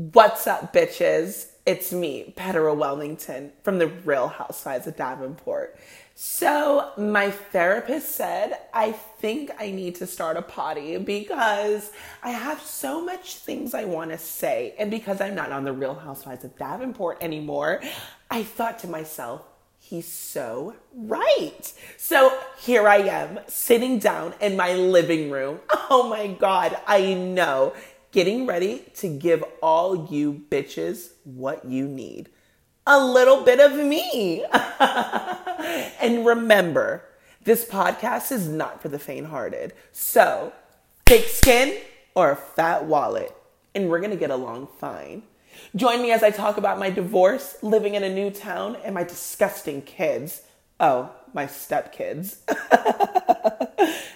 What's up, bitches? It's me, Petera Wellington, from the Real Housewives of Davenport. So, my therapist said, I think I need to start a potty because I have so much things I want to say. And because I'm not on the Real Housewives of Davenport anymore, I thought to myself, he's so right. So here I am sitting down in my living room. Oh my God, I know getting ready to give all you bitches what you need a little bit of me. and remember, this podcast is not for the faint hearted. So, thick skin or a fat wallet, and we're gonna get along fine. Join me as I talk about my divorce, living in a new town, and my disgusting kids. Oh, my stepkids.